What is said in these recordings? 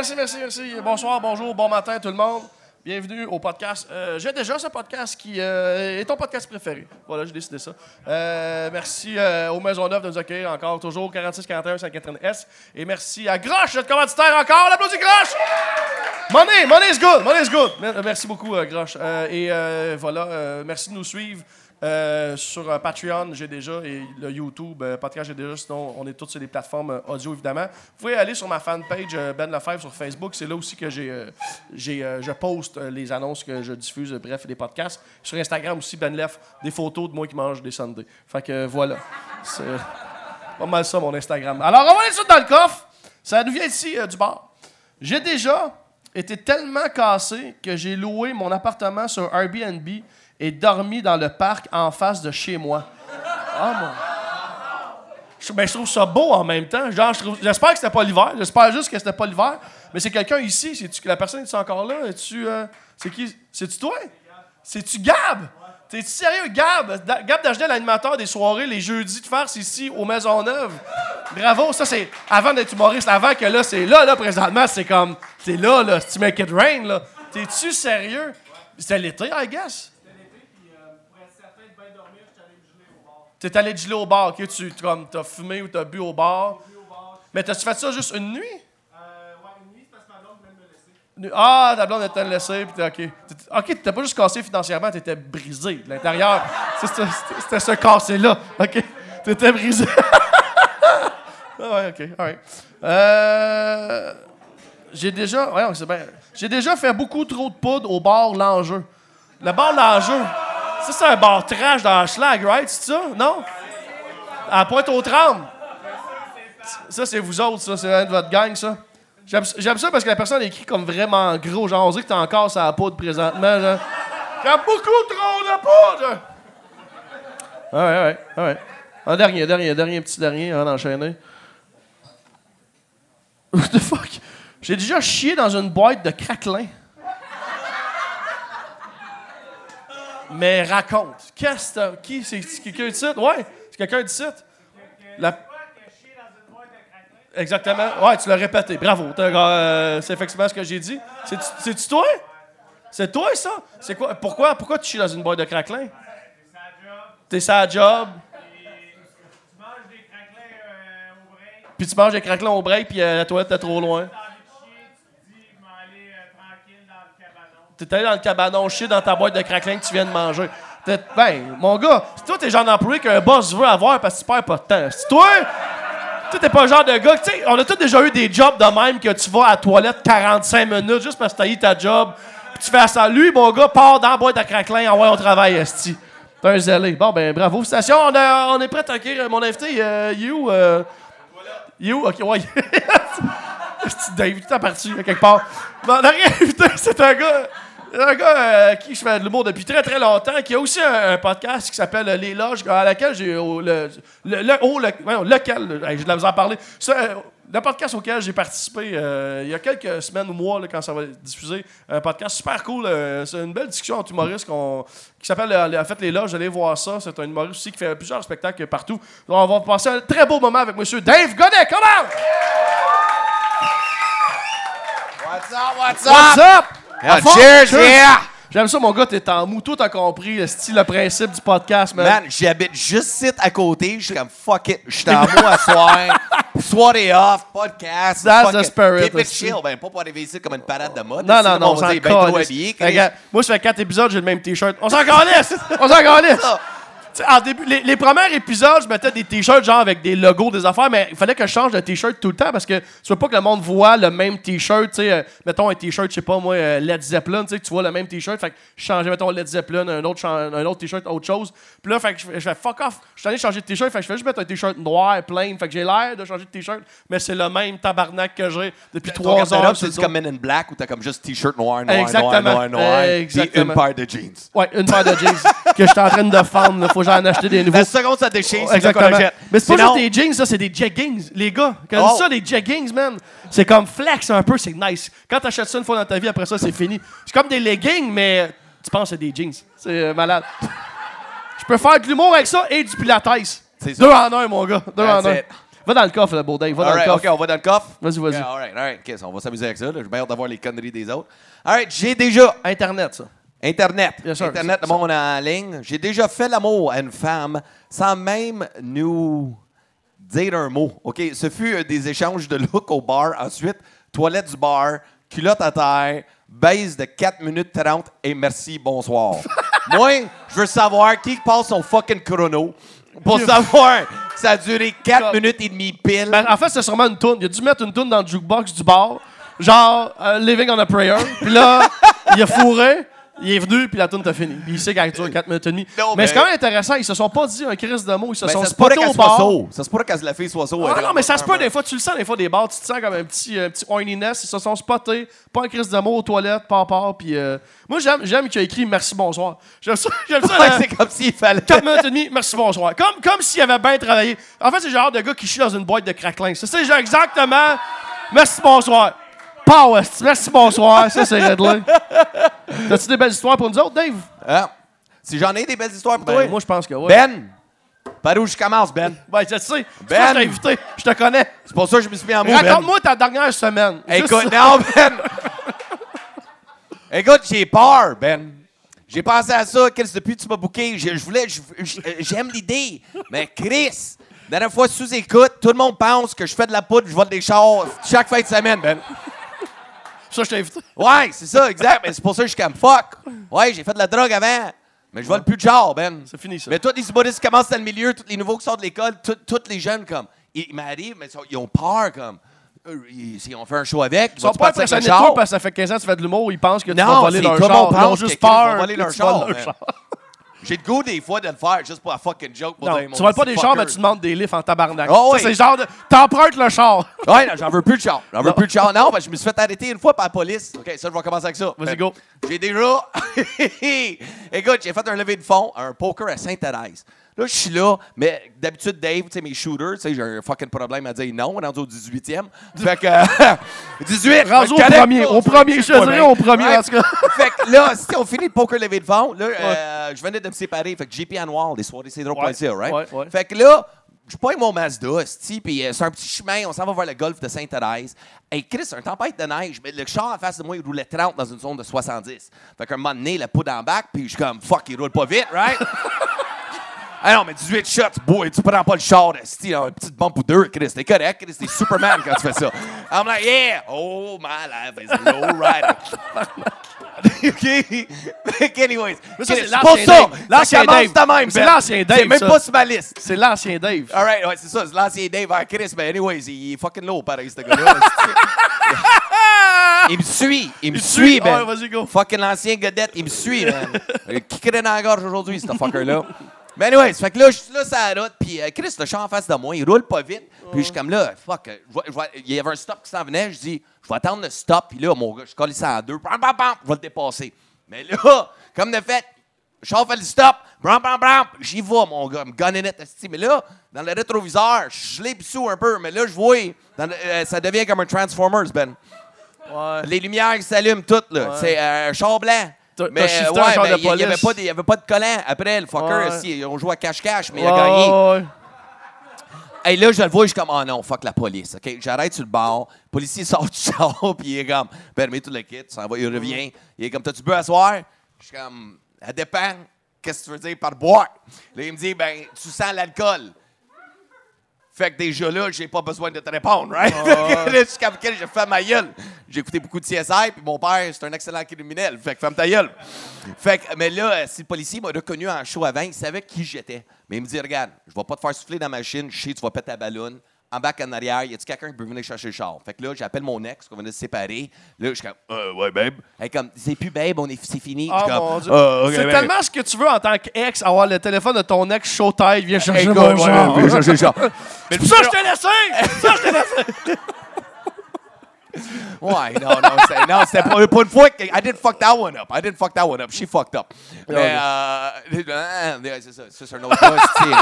merci, merci, merci. Bonsoir, bonjour, bon matin tout le monde. Bienvenue au podcast. Euh, j'ai déjà ce podcast qui euh, est ton podcast préféré. Voilà, j'ai décidé ça. Euh, merci aux Maisonneuve de nous accueillir encore, toujours 4641 Sainte-Catherine-S. Et merci à Groche, notre commanditaire encore. L'applaudit Groche! Money, money is good, money is good. Mer- Merci beaucoup, Groche. Et voilà, merci de nous suivre. Euh, sur euh, Patreon, j'ai déjà, et le YouTube, euh, podcast, j'ai déjà. Sinon, on est tous sur les plateformes euh, audio, évidemment. Vous pouvez aller sur ma fanpage Ben Lefebvre sur Facebook. C'est là aussi que j'ai, j'ai, je poste les annonces que je diffuse, bref, les podcasts. Sur Instagram aussi, Ben Lef, des photos de moi qui mange des sundaes. Fait que voilà. C'est pas mal ça, mon Instagram. Alors, on va aller dans le coffre. Ça nous vient ici du bar. J'ai déjà été tellement cassé que j'ai loué mon appartement sur Airbnb et dormi dans le parc en face de chez moi. Ah, mon... Je, ben, je trouve ça beau en même temps. Genre, j'espère que c'était pas l'hiver. J'espère juste que c'était pas l'hiver. Mais c'est quelqu'un ici. La personne est encore là? Es-tu, euh, c'est qui? C'est-tu toi? C'est-tu Gab? T'es-tu sérieux, Gab? Gab Dagenet, l'animateur des soirées les jeudis de farce ici aux Maisonneuve. Bravo, ça c'est avant d'être humoriste, avant que là, c'est là, là, présentement, c'est comme, c'est là, là, tu make it rain, là. T'es-tu sérieux? C'était l'été, I guess? T'es allé geler au bar, ok? Tu comme, t'as fumé ou t'as bu au bar. Mais t'as-tu fait ça juste une nuit? Nu- Ah, ta blonde était laissée, puis t'es OK. OK, t'étais pas juste cassé financièrement, t'étais brisé de l'intérieur. C'était ce cassé-là, OK? T'étais brisé. ah ouais, OK. Euh, J'ai déjà... Ouais, c'est bien. J'ai déjà fait beaucoup trop de poudre au bar L'Enjeu. Le bar L'Enjeu, ça, c'est un bar trash dans la schlag, right? C'est ça? Non? À Pointe-aux-Trembles. Ça, c'est vous autres, ça. C'est un de votre gang, ça. J'aime ça parce que la personne écrit comme vraiment gros. Genre, on dirait que t'es encore la poudre présentement. Genre. J'ai beaucoup trop de poudre! Ah ouais, ouais, ouais, ouais. Un dernier, dernier, dernier, petit dernier avant d'enchaîner. What the fuck? J'ai déjà chié dans une boîte de craquelin. Mais raconte. Qu'est-ce que Qui? C'est quelqu'un d'ici? Ouais, c'est quelqu'un d'ici. La... Exactement. Ouais, tu l'as répété. Bravo. Euh, c'est effectivement ce que j'ai dit. C'est-tu, toi? C'est toi, ça? C'est quoi? Pourquoi, pourquoi tu chies dans une boîte de craquelin? T'es sa job. Puis tu manges des craquelins au break, puis euh, la toilette t'es trop loin. T'es allé dans le cabanon chier dans ta boîte de craquelin que tu viens de manger. T'es- Ben, mon gars, c'est toi, t'es genre d'employé qu'un boss veut avoir parce que tu perds pas de temps. C'est toi? Toi, t'es pas le genre de gars. Tu sais, on a tous déjà eu des jobs de même que tu vas à la toilette 45 minutes juste parce que t'as eu ta job. Puis tu fais ça. Lui, mon gars, part dans la boîte à craquelin. En ouais, on travaille, Esti. T'es un zélé. Bon, ben, bravo. Station, on, on est prêt à accueillir mon invité. Euh, you, euh, you, ok, ouais. Dave, tout est parti, quelque part. Mon invité, c'est un gars. Un gars euh, qui je fais de l'humour depuis très très longtemps, qui a aussi un, un podcast qui s'appelle Les Loges, à laquelle j'ai. Le, le, le- oh, lequel de la vous en parler. Ça, euh, le podcast auquel j'ai participé euh, il y a quelques semaines ou mois, là, quand ça va être diffusé, un podcast super cool. euh, c'est une belle discussion entre humoristes qui s'appelle En fait Les Loges. Allez voir ça. C'est un humoriste aussi qui fait plusieurs spectacles partout. Donc, on va passer un très beau moment avec monsieur Dave Godet. Come on! What's up, what's What's up? Yeah, fond? cheers, yeah! J'aime ça, mon gars, t'es en mou. Toi, t'as compris le style, le principe du podcast, man. Man, j'habite juste ici à côté. Je suis comme fuck it. Je suis en mou à soir. Soirée off, podcast. That's the it. spirit, Keep it aussi. chill. Ben, pas pour arriver ici comme une parade de mode. non, non, non, on s'en trop calisse. Moi, ça fait quatre épisodes, j'ai le même T-shirt. On s'en calisse! On s'en calisse! En début, les, les premiers épisodes, je mettais des t-shirts genre avec des logos, des affaires, mais il fallait que je change de t-shirt tout le temps parce que tu veux pas que le monde voit le même t-shirt. Tu sais, euh, mettons un t-shirt, je sais pas moi, euh, Led Zeppelin, tu sais, que tu vois le même t-shirt. Fait que je changeais, mettons Led Zeppelin, un autre, un autre t-shirt, autre chose. Puis là, fait que je, fais- fuck off. Je suis allé changer de t-shirt, fait que je fais juste mettre un t-shirt noir, plain. Fait que j'ai l'air de changer de t-shirt, mais c'est le même tabarnak que j'ai depuis trois heures. c'est comme Men in Black où t'as comme juste t-shirt noir, noir, Exactement. noir, noir, noir. Puis Exactement. une paire de jeans. Ouais, une paire de jeans que je suis en train de fendre. J'en acheter des nouveaux. La seconde, ça déchire, c'est qu'on achète. Mais c'est pas juste des jeans, ça, c'est des jeggings. Les gars, quand Oh. ça, des jeggings, man, c'est comme flex un peu, c'est nice. Quand t'achètes ça une fois dans ta vie, après ça, c'est fini. C'est comme des leggings, mais tu penses que c'est des jeans. C'est euh, malade. Je peux faire de l'humour avec ça et du pilates. C'est ça. Deux en un, mon gars. Deux That's en un. Va dans le coffre, là, beau Dave. Va dans le OK, coffre. on va dans le coffre. Vas-y, vas-y. Yeah, alright, alright. OK, on va s'amuser avec ça. J'ai bien hâte d'avoir les conneries des autres. Alright, j'ai déjà Internet, ça. Internet. Sûr, Internet, le monde en ligne. J'ai déjà fait l'amour à une femme sans même nous dire un mot. OK, ce fut euh, des échanges de look au bar. Ensuite, toilette du bar, culotte à terre, baise de 4 minutes 30 et merci, bonsoir. Moi, je veux savoir qui passe son fucking chrono pour savoir ça a duré 4 Comme- minutes et demie pile. Ben, en fait, c'est sûrement une toune. Il a dû mettre une toune dans le jukebox du bar, genre euh, Living on a Prayer. Puis là, il a fourré, il est venu, puis la toune t'a fini. Puis il sait qu'elle dure 4 minutes et demie. Non, mais mais- c'est quand même intéressant. Ils se sont pas dit un crise de mots, ils se Ben, sont ça se pourrait qu'elle soit. Ça se pourrait qu'elle la fille soit saut. Ah non, mais ça se peut des fois, tu le sens des fois des bars, tu te sens comme un petit, euh, petit horniness, ils se sont spotés, pas un crise de mots aux toilettes, pas part, puis euh, moi j'aime, j'aime qu'il a écrit merci bonsoir. J'aime ça, j'aime ça. Ouais, la- c'est comme s'il fallait. 4 minutes et demie, merci bonsoir. Comme, comme s'il avait bien travaillé. En fait, c'est le genre de gars qui chie dans une boîte de craquelin. C'est ça, genre exactement. Merci bonsoir. Merci bonsoir. Ça, c'est réglé. T'as-tu des belles histoires pour nous autres, Dave? Ah. Si j'en ai des belles histoires pour Ben, toi. moi, je pense que oui. Ben, par où je commence, Ben? Ben, je sais. Ben. Je t'ai invité. Je te connais. C'est pour ça que je me suis mis en mou, Ben. Raconte-moi ta dernière semaine. Écoute, non, Ben! Écoute, j'ai peur, Ben. J'ai pensé à ça, Chris, depuis que tu m'as booké. Je, je voulais, j'aime l'idée. Mais Chris, dernière fois, sous-écoute, tout le monde pense que je fais de la poudre, je vole des chars chaque fin de semaine, Ben. Ça, je t'ai invité. Ouais, c'est ça, exact. Mais c'est pour ça que je suis comme fuck. Ouais, j'ai fait de la drogue avant. Mais je vole plus de chars, Ben. C'est fini, ça. Mais tous les humoristes qui commencent dans le milieu, tous les nouveaux qui sortent de l'école, tous tous les jeunes, comme, ils m'arrivent, mais ils sont- ils ont peur, comme, euh, ils, si on fait un show avec, Ils sont vas-tu pas partir avec impressionnés le de toi char? parce que ça fait 15 ans que tu fais de l'humour, ils pensent que tu Non, vas voler c'est leur tout le char. monde Ils ont pense juste va peur voler que leur tu voles char, char. J'ai le goût des fois de le faire juste pour la fucking joke. Pour Non, tu voles pas des chars, mais tu demandes des livres en tabarnak. Oh, Ça, oui. c'est genre de. T'empruntes le char. Ouais, j'en veux plus de char. J'en veux plus de char. Non, parce que je me suis fait arrêter une fois par la police. OK, ça, je vais commencer avec ça. Vas-y, Euh, go. J'ai déjà. Écoute, j'ai fait un lever de fond, un poker à Sainte-Thérèse. Là, je suis là, mais d'habitude, Dave, tu sais, mes shooters, tu sais, j'ai un fucking problème à dire non, rendu au 18e. Fait que. 18, je Rendu me au premier, au premier, je dirais au premier, Ouais. en tout cas. Fait que là, si on finit le poker levé de fond, là, euh, je venais de me séparer. Fait que JP Anwar, des soirées c'est drôle.ca, right? ouais, ouais. Fait que là, je pogne mon Mazda, puis euh, c'est un petit chemin, on s'en va vers le golfe de Sainte-Thérèse. Hey, Chris, c'est un tempête de neige, mais le char en face de moi, il roulait 30 dans une zone de 70. Fait qu'à un moment donné, la poudre en bac, puis je suis comme, fuck, il roule pas vite, right? Ah non, mais 18 shots, boy, tu prends pas le char, sti, une petite bump ou deux, Chris. T'es correct, Chris, t'es Superman quand tu fais ça. I'm like, yeah, oh, my life is a low rider. OK? Anyways. Mais ça, c'est l'ancien pas ça. Dave. L'ancien Dave. de même, C'est Ben. l'ancien Dave, C'est même ça. pas sur ma liste. C'est l'ancien Dave. All right, ouais, c'est ça. C'est l'ancien Dave en Chris. Mais anyways, il est fucking low, pareil, ce gars-là. il me suit. Il me Il te suit, suit? Ben. Ouais, vas-y, go. Fucking l'ancien Godette, il me suit, man. Il kickerait dans la gorge aujourd'hui, ce fucker-là. Mais anyways, fait que là, je suis là, ça route, puis euh, Chris, le char en face de moi, il roule pas vite. Puis je suis comme là, fuck, euh, je vois- je vois- il y avait un stop qui s'en venait, je dis, je vais attendre le stop, puis là, mon gars, je colle ça en deux, bam, bam, bam, je vais le dépasser. Mais là, comme de fait, le char fait le stop, bam, bam, bam, j'y vais, mon gars, me gunning it, esti. Mais là, dans le rétroviseur, je l'ai sous un peu, mais là, je vois, dans le- euh, ça devient comme un Transformers, Ben. Ouais. Les lumières qui s'allument toutes, là. C'est euh, un char blanc. Mais ouais, mais de il y- il y avait police. pas des- il y avait pas de collant. Après, le fucker, Ouais. si, on jouait à cache-cache, mais il a gagné. Et là, je le vois, je suis comme, oh non, fuck la police. OK, j'arrête sur le bord. Le policier sort du char, puis il est comme, permets tout le kit, ça va, il revient. Il est comme, t'as-tu bu à soir? Je suis comme, ça dépend. Qu'est-ce que tu veux dire par boire? Là, il me dit, ben, tu sens l'alcool. Fait que déjà là, j'ai pas besoin de te répondre, right? Fait que là, je suis comme, quel, j'ai fait ma gueule. J'ai écouté beaucoup de CSI, puis mon père, c'est un excellent criminel. Fait que ferme ta gueule. Fait que, mais là, euh, si le policier m'a reconnu en show avant, il savait qui j'étais. Mais il me dit, regarde, je vais pas te faire souffler dans la machine, je sais, tu vas péter ta ballonne. En bas en arrière, y a-tu quelqu'un qui peut venir chercher le char? Fait que là, j'appelle mon ex, qu'on venait de se séparer. Là, je suis comme, euh, ouais, babe. Elle est comme, c'est plus babe, on est, c'est fini. Je suis comme, mon Dieu. Ah, ok, c'est babe. tellement ce que tu veux en tant qu'ex, avoir le téléphone de ton ex tête, viens chercher Écoute, mon ouais, viens chercher le char. C'est pour ça que je t'ai laissé! C'est pour ça que je t'ai laissé! Ouais, non, non, c'est- non, c'était pas, une fois que. I didn't fuck that one up. I didn't fuck that one up. She fucked up. Mais, euh, euh, c'est ça, ça, c'est un autre c'est-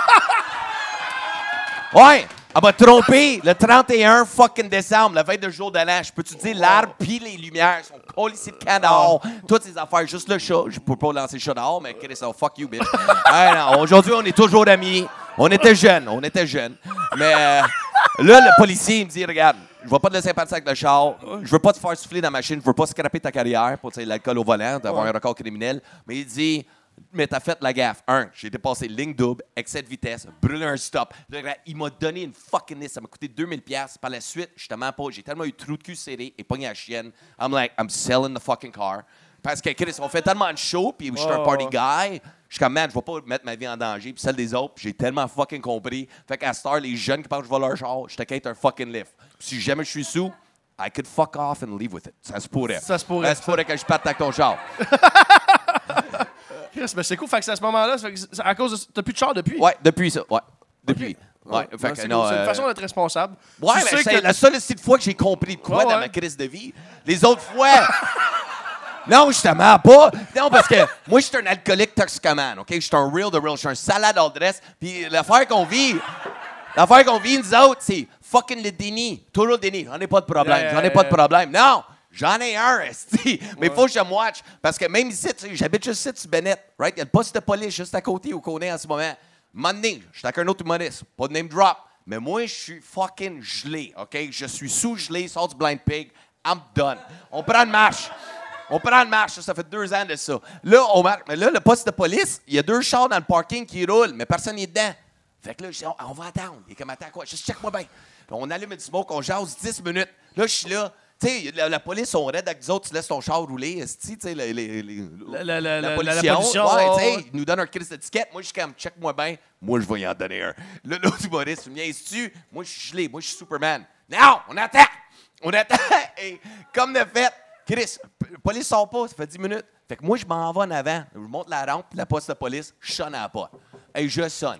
Ouais, elle m'a trompé le 31 fucking décembre, la veille de jour de l'an. Je peux te dire, l'arbre puis les lumières sont collées de canard, toutes ces affaires. Juste le chat, je peux pas lancer le chat dehors, mais Chris, oh, fuck you, bitch. Aujourd'hui, on est toujours amis. On était jeunes, on était jeunes. Mais, euh, Là, le policier, il me dit Regarde, je vais pas te laisser partir avec le char. Je veux pas te faire souffler dans la machine. Je veux pas scraper ta carrière pour l'alcool au volant, d'avoir un record criminel. Mais il dit Mais t'as fait la gaffe. Un, j'ai dépassé ligne double, excès de vitesse, brûlé un stop. Il m'a donné une fucking liste. Ça m'a coûté 2000$. piastres. Par la suite, justement pas. J'ai tellement eu trou de cul serré et pogné à la chienne. I'm like, I'm selling the fucking car. Parce que, Chris, on fait tellement de show, puis je suis un Oh. party guy. Je suis comme, man, je vais pas mettre ma vie en danger, puis celle des autres, j'ai tellement fucking compris. Fait qu'à Star, les jeunes qui pensent que je vais leur char, je te un fucking lift. Si jamais je suis sous, I could fuck off and leave with it. Ça se pourrait. Ça se pourrait. Ça se pourrait que je parte avec ton char. Chris, mais c'est cool. Fait que c'est à ce moment-là, ça fait que c'est à cause de. T'as plus de char depuis? Ouais, depuis ça. Ouais. Depuis. Ouais. Ouais, Fait que c'est non, cool. C'est une euh, façon d'être responsable. Ouais, Tu mais sais c'est que- la seule petite fois que j'ai compris de quoi Ouais, dans ouais. ma crise de vie. Les autres fois. non, justement, pas. Non, parce que moi, je suis un alcoolique toxicomane, OK? Je suis un real de real. Je suis un salade all dress. Puis l'affaire qu'on vit. L'affaire qu'on vit, nous autres, c'est fucking le déni. Toujours le déni. J'en ai pas de problème. J'en ai pas de problème. Non! J'en ai un. Mais il faut que je me watch. Parce que même ici, j'habite juste ici, sur Bennett. Right? Il y a le poste de police juste à côté où qu'on est en ce moment. Monday, je suis avec un autre humoriste. Pas de name drop. Mais moi, je suis fucking gelé, OK? Je suis sous-gelé, sort du Blind Pig. I'm done. On prend une marche. On prend une marche. Ça, fait deux ans de ça. Là, on marche. Mais là, le poste de police, il y a deux chars dans le parking qui roulent, mais personne n'est dedans. Fait que là, je dis, on, on va attendre. Il est comme, attends quoi? Juste check-moi bien. On allume du smoke, on jase 10 minutes. Là, je suis là. Tu sais, la, la police, on raide avec nous autres, tu laisses ton char rouler, tu sais, La- la- la- la- la pollution. Ouais, ouais, tu ils nous donnent un crise d'étiquette. Moi, je suis comme, check-moi bien. Moi, je vais y en donner un. Là, l'autre humoriste, tu me niaises-tu? Moi, je suis gelé. Moi, je suis Superman. Non, on attend. On attend. Et comme de fait, Chris, la police sort pas, ça fait 10 minutes. Fait que moi, je m'en vais en avant. Je monte la rampe, la poste de police, je sonne à la porte. Et je sonne.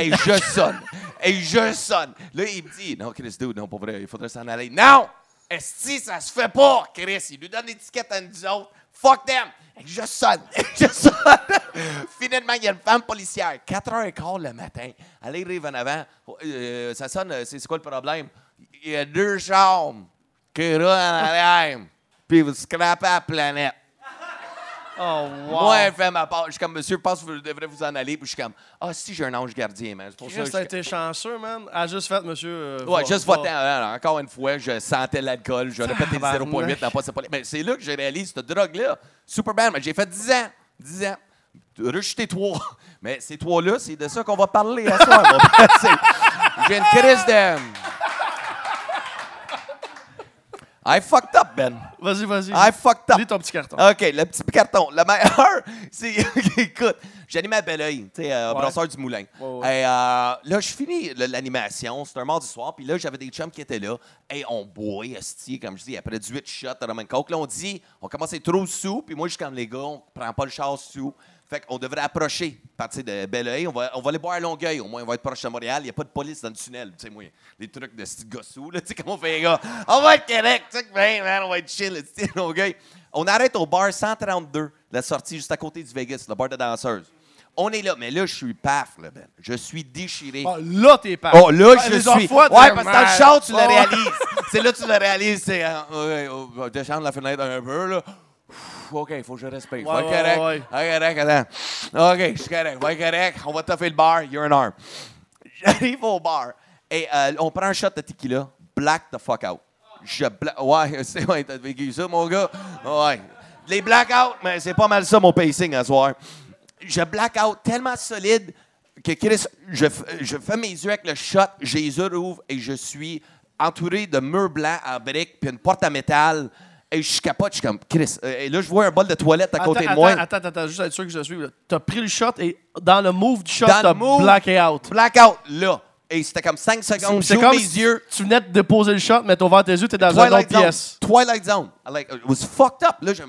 Et je sonne. Et je sonne. Là, il me dit, non, Chris, dude, non, pas vrai, il faudrait s'en aller. Non! Esti, ça se fait pas, Chris. Il nous donne l'étiquette à nous autres. Fuck them! Je sonne. Je sonne. Finalement, il y a une femme policière, 4h15 le matin. Elle arrive en avant. Euh, ça sonne, euh, c'est quoi le problème? Il y a deux chambres qui roulent en arrière. Puis vous scrapez la planète. Oh, wow. Moi, elle fait ma part. Je suis comme, monsieur, je pense que vous devrez vous en aller. Puis je suis comme, ah, si, j'ai un ange gardien, man. C'est pour ça Chris, que t'as je- été chanceux, man. Elle a juste fait, monsieur. euh, Ouais, va- juste va- voté. euh, encore une fois, je sentais l'alcool. Le Tabarnak. 0.8 dans pas police. Mais c'est là que j'ai réalisé cette drogue-là. Superman, mais j'ai fait 10 ans. 10 ans. Rejeté trois. Mais ces trois-là, c'est de ça qu'on va parler à soir. mon père. C'est- J'ai une crise de. I fucked up, Ben. Vas-y, vas-y. I fucked up. Lis ton petit carton. OK, le petit carton. Le meilleur, c'est. Écoute, j'anime à Belleuil, tu sais, euh, Ouais. brasseur du moulin. Ouais, ouais. Et euh, là, je finis l'animation. C'est un mardi soir. Puis là, j'avais des chums qui étaient là. Et on boit, esti, comme je dis, après 18 shots de Roman Coke. Là, on dit, on commence à être trop sous. Puis moi, je suis comme les gars, on prend pas le char sous. Fait qu'on devrait approcher partir de Belleuil. On va, on va aller boire à Longueuil. Au moins, on va être proche de Montréal. Il n'y a pas de police dans le tunnel. Tu sais, moi, les trucs de ce gossou, là. Tu sais, comment on fait, les gars? On va être. Tu sais, ben, man, on va être chill, tu sais, Longueuil. On arrête au bar 132, la sortie juste à côté du Vegas, le bar de danseuses. On est là, mais là, je suis paf, là, Ben. Je suis déchiré. Ah, là, t'es pas. Oh, là, je les suis. fois, ouais, parce que dans le char, tu le Oh. réalises. c'est là que tu le réalises. C'est. Euh, on va descendre la fenêtre un peu, là. OK, il faut que je respire. Ouais, ouais, correct. ouais. Va correct, attends. OK, je suis correct. Va correct. On va toffer le bar. You're an arm. J'arrive au bar et euh, on prend un shot de tequila. Black the fuck out. Je bla- Ouais, c'est ouais, t'as vécu ça, mon gars? Ouais. Les blackouts, mais c'est pas mal ça, mon pacing à soir. Je blackout tellement solide que Chris, je, je fais mes yeux avec le shot, j'ai les yeux et je suis entouré de murs blancs en briques puis une porte à métal. Et je capote, je suis comme, Chris. euh, Et là, je vois un bol de toilette à côté attends, de moi. Attends, attends, attends, juste être sûr que je suis. T'as pris le shot et dans le move du shot, t'as blacké out. Blackout, là. Et c'était comme 5 secondes. C'est comme mes si yeux. tu venais de déposer le shot, mais t'as ouvert tes yeux, t'es dans une autre Twilight Zone. pièce. Twilight Zone. Like, it was fucked up. Là, je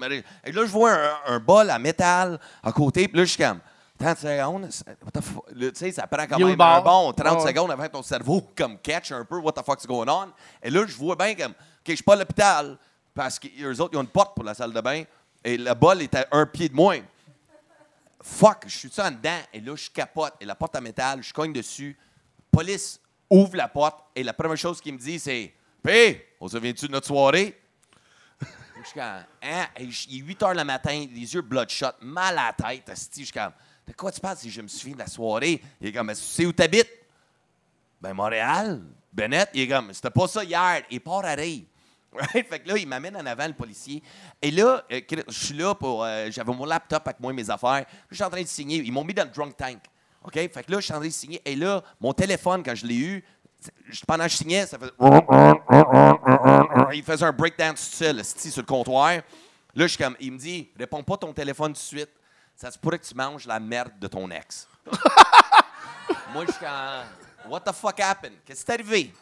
et là, je vois un, un bol à métal à côté. Puis là, je suis comme, 30 secondes. What the fuck? Tu sais, ça prend quand même un bon 30 Ouais. secondes avant que ton cerveau comme catch un peu what the fuck's going on. Et là, je vois bien comme, OK, je suis pas à l'hôpital parce qu'eux autres, ils ont une porte pour la salle de bain. Et le bol est à un pied de moins. Fuck, je suis en dedans. Et là, je capote. Et la porte à métal, je cogne dessus. Police ouvre la porte. Et la première chose qu'il me dit, c'est P, on se souvient-tu de notre soirée? Je suis comme, hein? Il est 8 heures le matin, les yeux bloodshot, mal à la tête. Je suis comme, de quoi tu parles si je me souviens de la soirée? Il est comme, Mais tu sais où t'habites? Ben, Montréal. Bennett, il est comme, c'était pas ça hier. Il part à rire. Right? Fait que là, il m'amène en avant, le policier. Et là, euh, je suis là pour. euh, J'avais mon laptop avec moi, mes affaires. Je suis en train de signer. Ils m'ont mis dans le drunk tank. OK? Fait que là, je suis en train de signer. Et là, mon téléphone, quand je l'ai eu, pendant que je signais, ça faisait. Il faisait un breakdance tout seul, sur le comptoir. Là, je suis comme. Il me dit, réponds pas ton téléphone tout de suite. Ça se pourrait que tu manges la merde de ton ex. Moi, je suis comme, what the fuck happened? Qu'est-ce qui est arrivé?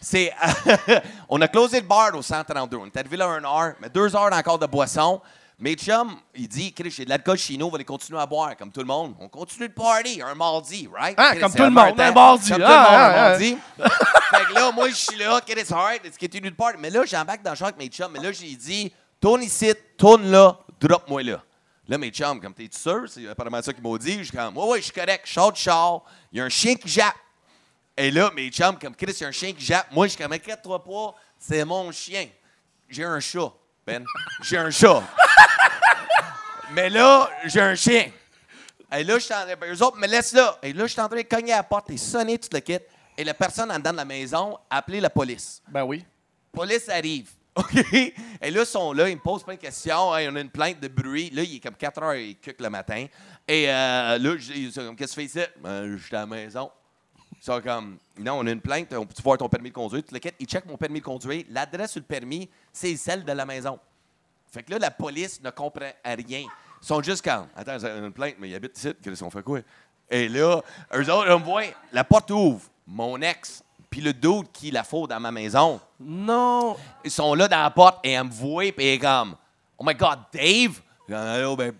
C'est, on a closé le bar au 132. On est arrivé là à 1 heure, mais deux heures encore de boisson. Mes chums, il dit, Chris, j'ai de l'alcool chez nous, on va les continuer à boire, comme tout le monde. On continue de party, un mardi, right? Ah, Chris, comme tout le monde, un mardi. Comme Ah, tout le monde, ah, un ah. mardi. fait que là, moi, je suis là, Chris, alright, let's continue de party. Mais là, j'embarque dans le char avec mes chums, mais là, j'ai dit, tourne ici, tourne là, drop-moi là. Là, mes chums, comme t'es sûr, c'est apparemment ça qu'ils m'ont dit. Je suis comme, ouais, ouais, je suis correct, je sors du char, il y a un chien qui jappe. Et là, mes chums, comme Chris, il y a un chien qui jappe. Moi, je suis comme, inquiète-toi pas, c'est mon chien. J'ai un chat, Ben. J'ai un chat. Mais là, j'ai un chien. Et là, je suis en train. ben, Eux autres me laissent là. Et là, je suis en train de cogner à la porte et sonner tout le kit. Et la personne en dedans de la maison a appelé la police. Ben oui. Police arrive. OK? Et là, ils sont là, ils me posent plein de questions. Hey, on a une plainte de bruit. Là, il est comme 4 heures et quelques le matin. Et euh, là, je dis, ils sont comme, qu'est-ce que tu fais ici? Ben, je suis à la maison. Ils sont comme, non, on a une plainte, on peut-tu voir ton permis de conduire? Kit. Ils checkent mon permis de conduire. L'adresse sur le permis, c'est celle de la maison. Fait que là, la police ne comprend rien. Ils sont juste comme, attends, c'est une plainte, mais ils habitent ici. Qu'est-ce qu'on fait quoi? Et là, eux autres, ils me voient, la porte ouvre. Mon ex, puis le doute qui la faut dans ma maison, Non. ils sont là dans la porte et elle me voit, puis elle est comme, oh my God, Dave? Je dis, Allô, ben.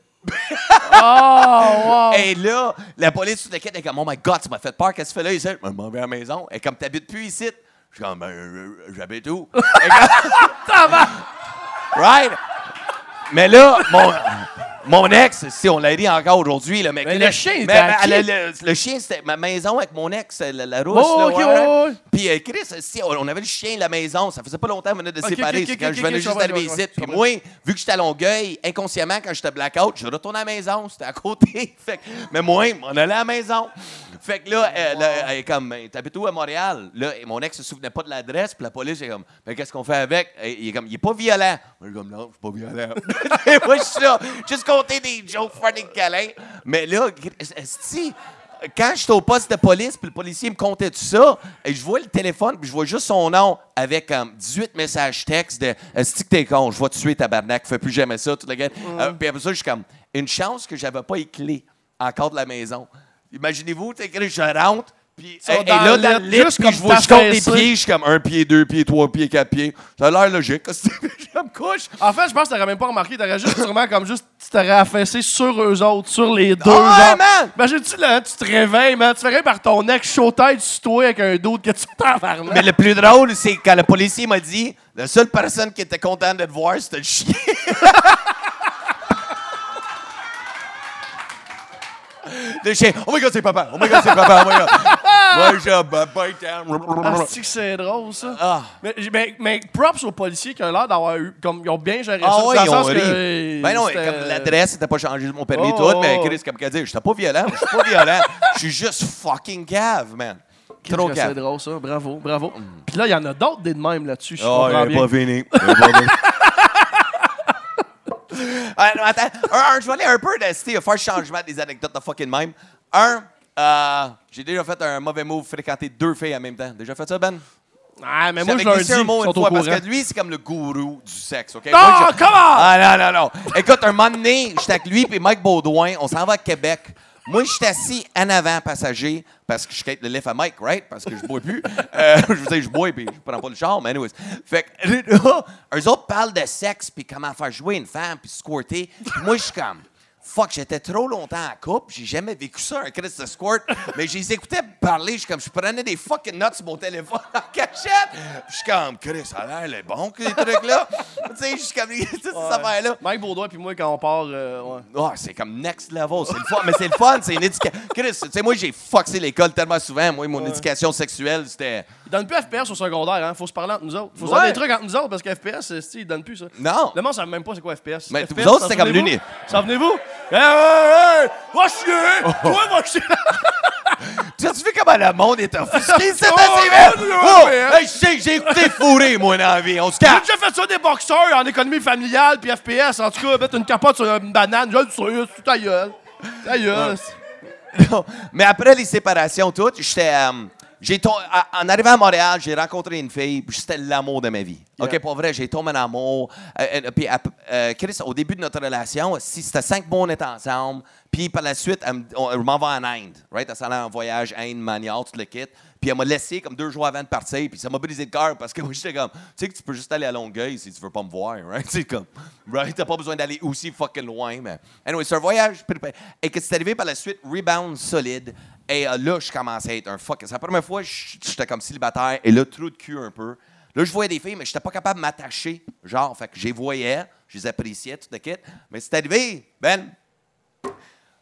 Oh, wow. Et là, la police le quai est comme, oh my God, tu m'as fait peur, qu'est-ce que tu fais là? Ici? Je m'en vais à la maison. Et comme, t'habites plus ici? Je suis comme, ben, j'habite où? Comme, right? Mais là, mon, mon ex, si on l'a dit encore aujourd'hui, le mec. Mais le chien, mais, à mais, le, le- le chien, c'était ma maison avec mon ex, la, la rousse. Oh, là, ok, ouais. ouais, ouais. Puis, euh, Chris, si on avait le chien de la maison, ça faisait pas longtemps qu'on venait de se séparer. ok, c'est ok, quand je venais juste ici. comprends, je Puis moi, vu que j'étais à Longueuil, inconsciemment, quand j'étais blackout, je retourne à la maison. C'était à côté. Fait mais moi, on allait à la maison. Fait que là, elle, là, elle est comme, t'habites où à Montréal? Là, mon ex se souvenait pas de l'adresse. Puis la police est comme, ben, qu'est-ce qu'on fait avec? Il est comme, il est pas violent. Moi, je suis comme, non, je suis pas violent. Moi, je suis là, compter des jokes, faire des câlins. Mais là, si quand j'étais au poste de police, puis le policier me comptait tout ça, et je vois le téléphone, puis je vois juste son nom avec comme 18 messages textes de Est-ce que t'es con, je vais te tuer, tabarnak, fais plus jamais ça, tout le gars. Euh, puis après ça, je suis comme Une chance que j'avais pas les clés encore de la maison. Imaginez-vous, je rentre, puis et dans là, le dans le lit, lit, juste comme je vois, je compte les pieds, je suis comme un pied, deux pieds, trois pieds, quatre pieds. Ça a l'air logique. je me couche. En fait, je pense que t'aurais même pas remarqué. T'aurais juste sûrement comme juste. Tu t'aurais affaissé sur eux autres, sur les deux. Ouais, genre. man! Imagine-tu, là, tu te réveilles, man. Tu te réveilles par ton ex chaud tête sur toi avec un doute que tu t'en Mais le plus drôle, c'est quand le policier m'a dit la seule personne qui était contente de te voir, c'était le chien. le chien. Oh my god, c'est papa. Oh my god, c'est papa. Oh my god. Moi, down. Ah, c'est que c'est drôle, ça? Ah. Mais, mais, mais props aux policiers qui ont l'air d'avoir eu. Comme, ils ont bien géré Ah ça. ouais, dans ils ont ri. Ben non, comme l'adresse n'était pas changée de mon permis Oh, tout, mais oh. Chris, comme qu'elle dit, j'étais pas violent, je suis pas violent. Je suis juste fucking cave, man. Trop que C'est drôle, ça. Bravo, bravo. Puis là, il y en a d'autres des de même là-dessus. Oh, comprends Il est pas fini. Ah, non, attends. Un, un, je vais aller un peu de faire changement des anecdotes de fucking même. Un, euh, j'ai déjà fait un mauvais move, fréquenter deux filles en même temps. Déjà fait ça, Ben? Ah, mais moi, je leur dis, un mot une fois, parce que lui, c'est comme le gourou du sexe, OK? Non, Moi, je- come on! Ah non, non, non. Écoute, un moment donné, j'étais avec lui et Mike Baudouin, on s'en va à Québec. Moi, je suis assis en avant passager parce que je quitte le lift à Mike, right? Parce que je bois plus. Euh, je veux dire, je bois puis je prends pas le char, mais anyways. Fait que eux autres parlent de sexe puis comment faire jouer une femme puis squirter. Moi, je suis comme... Fuck, j'étais trop longtemps en couple, j'ai jamais vécu ça, un Christ de squirt. mais je les écoutais parler, je comme, je prenais des fucking notes sur mon téléphone en cachette. Je suis comme, Chris, ça a l'air bon, ces trucs-là. tu sais, je suis comme, ces affaires-là. Mike Baudouin puis moi, quand on part, euh, ouais. Ah, c'est comme next level. C'est le fun. Mais c'est le fun, c'est une éducation. Chris, tu sais, moi, j'ai foxé l'école tellement souvent. Moi, mon éducation sexuelle, c'était. Ils donnent plus FPS au secondaire, hein. Faut se parler entre nous autres. Faut se Ouais. des trucs entre nous autres parce que FPS, c'est- c'est- ils donnent plus ça. Non. Le monde savent même pas c'est quoi FPS. Mais FPS, vous autres, c'était comme souvenez-vous? l'uni. S'en venez-vous? Hey, hey, hey! Va chier! Oh. Toi, va chier! Tu tu fais comment le monde est offusqué, c'est Oh, assez vrai! Oh, ouais, hey, je sais que j'ai écouté fourré, moi, dans la vie. On se J'ai déjà fait ça des boxeurs en économie familiale puis FPS. En tout cas, mettre une capote sur une banane, je le sais, c'est ta gueule. Ta gueule. Non, Mais après les séparations, toutes, j'étais. euh, j'ai en arrivant à Montréal, j'ai rencontré une fille, puis c'était l'amour de ma vie. Yeah. OK, pour vrai, j'ai tombé en amour. Euh, euh, puis, euh, Chris, au début de notre relation, si c'était cinq mois, on était ensemble. Puis par la suite, elle m'en vais en Inde. Right? Elle s'en allait en voyage, Inde, Manial, tout le kit. Puis elle m'a laissé comme deux jours avant de partir. Puis ça m'a brisé le cœur parce que moi, j'étais comme, tu sais que tu peux juste aller à Longueuil si tu veux pas me voir. Right? C'est comme, right? T'as pas besoin d'aller aussi fucking loin. Mais anyway, c'est un voyage. Et que c'est arrivé par la suite, rebound solide. Et euh, là, je commençais à être un fuck. C'est la première fois que j'étais comme célibataire. Et là, trou de cul un peu. Là, je voyais des filles, mais j'étais pas capable de m'attacher. Genre, fait que je les voyais, je les appréciais, tout le kit. Mais c'est arrivé, Ben.